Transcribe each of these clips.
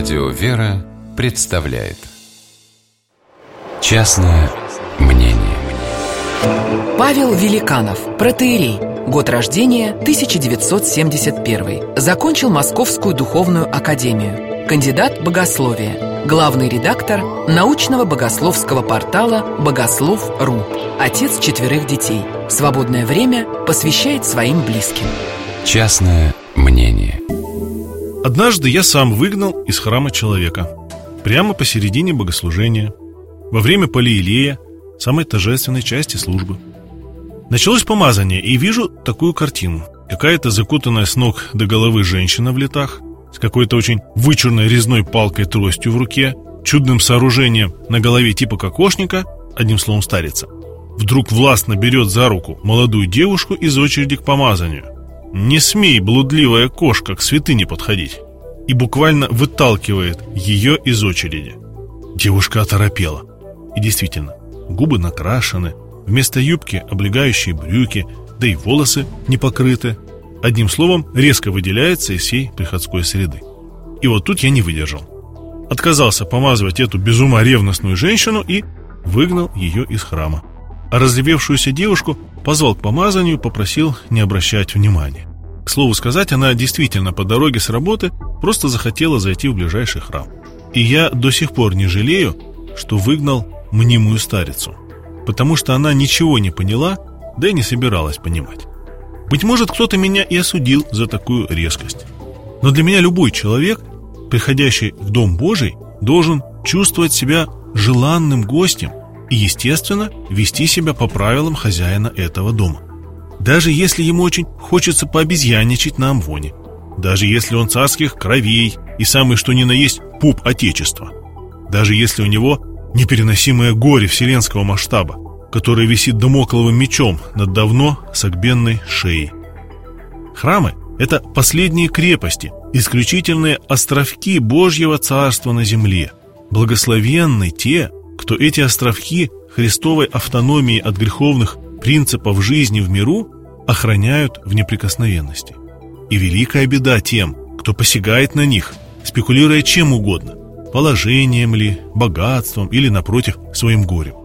Радио «Вера» представляет. Частное мнение. Павел Великанов, протеерей. Год рождения 1971 Закончил Московскую духовную академию. Кандидат богословия. Главный редактор научного богословского портала «Богослов.ру» Отец четверых детей. Свободное время посвящает своим близким. Частное мнение Однажды я сам выгнал из храма человека. Прямо посередине богослужения Во время полиилея Самой торжественной части службы. Началось помазание, и вижу такую картину. Какая-то закутанная с ног до головы женщина в летах С какой-то очень вычурной резной палкой тростью в руке Чудным сооружением на голове типа кокошника Одним словом старица. Вдруг властно берет за руку молодую девушку из очереди к помазанию не смей, блудливая кошка, к святыне подходить! И буквально выталкивает ее из очереди. Девушка оторопела. И действительно, губы накрашены Вместо юбки облегающие брюки Да и волосы не покрыты. Одним словом, резко выделяется из всей приходской среды. И вот тут я не выдержал. Отказался помазывать эту без ума ревностную женщину И выгнал ее из храма а разревевшуюся девушку позвал к помазанию, попросил не обращать внимания. К слову сказать, она действительно по дороге с работы просто захотела зайти в ближайший храм. И я до сих пор не жалею, что выгнал мнимую старицу, потому что она ничего не поняла, да и не собиралась понимать. Быть может, кто-то меня и осудил за такую резкость. Но для меня любой человек, приходящий в Дом Божий, должен чувствовать себя желанным гостем и, естественно, вести себя по правилам хозяина этого дома. Даже если ему очень хочется пообезьяничать на Амвоне. Даже если он царских кровей и самый что ни на есть пуп Отечества. Даже если у него непереносимое горе вселенского масштаба, которое висит домокловым мечом над давно согбенной шеей. Храмы – это последние крепости, исключительные островки Божьего Царства на земле. Благословенны те, кто эти островки Христовой автономии от греховных принципов жизни в миру охраняют в неприкосновенности. И великая беда тем, кто посягает на них, спекулируя чем угодно, положением ли, богатством или, напротив, своим горем.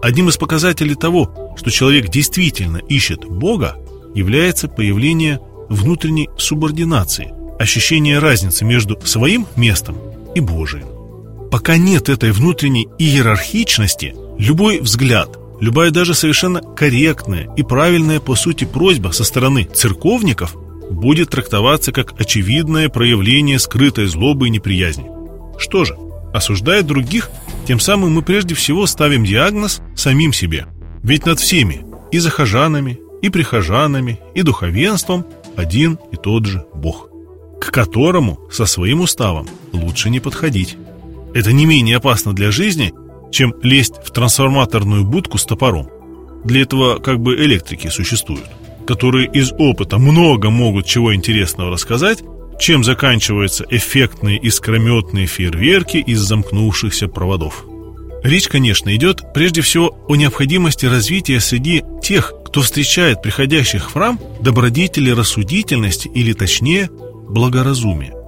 Одним из показателей того, что человек действительно ищет Бога, является появление внутренней субординации, ощущение разницы между своим местом и Божиим. Пока нет этой внутренней иерархичности, любой взгляд, любая даже совершенно корректная и правильная по сути просьба со стороны церковников будет трактоваться как очевидное проявление скрытой злобы и неприязни. Что же, осуждая других, тем самым мы прежде всего ставим диагноз самим себе. Ведь над всеми, и захожанами, и прихожанами, и духовенством один и тот же Бог, к которому со своим уставом лучше не подходить. Это не менее опасно для жизни, чем лезть в трансформаторную будку с топором. Для этого как бы электрики существуют, которые из опыта много могут чего интересного рассказать, чем заканчиваются эффектные искрометные фейерверки из замкнувшихся проводов. Речь, конечно, идет прежде всего о необходимости развития среди тех, кто встречает приходящих в храм добродетели рассудительности или, точнее, благоразумия.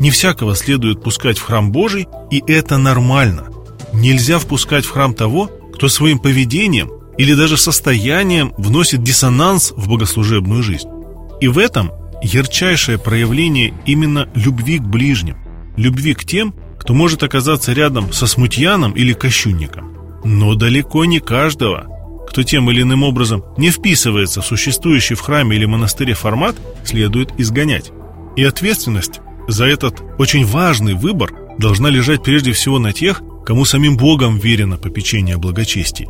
Не всякого следует пускать в храм Божий, и это нормально. Нельзя впускать в храм того, кто своим поведением или даже состоянием вносит диссонанс в богослужебную жизнь. И в этом ярчайшее проявление именно любви к ближним, любви к тем, кто может оказаться рядом со смутьяном или кощунником. Но далеко не каждого, кто тем или иным образом не вписывается в существующий в храме или монастыре формат, следует изгонять. И ответственность за этот очень важный выбор должна лежать прежде всего на тех, кому самим Богом верено попечение о благочестии.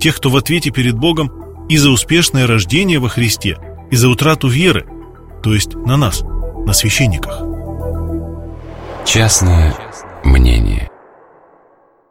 Тех, кто в ответе перед Богом и за успешное рождение во Христе, и за утрату веры, то есть на нас, на священниках. Частное мнение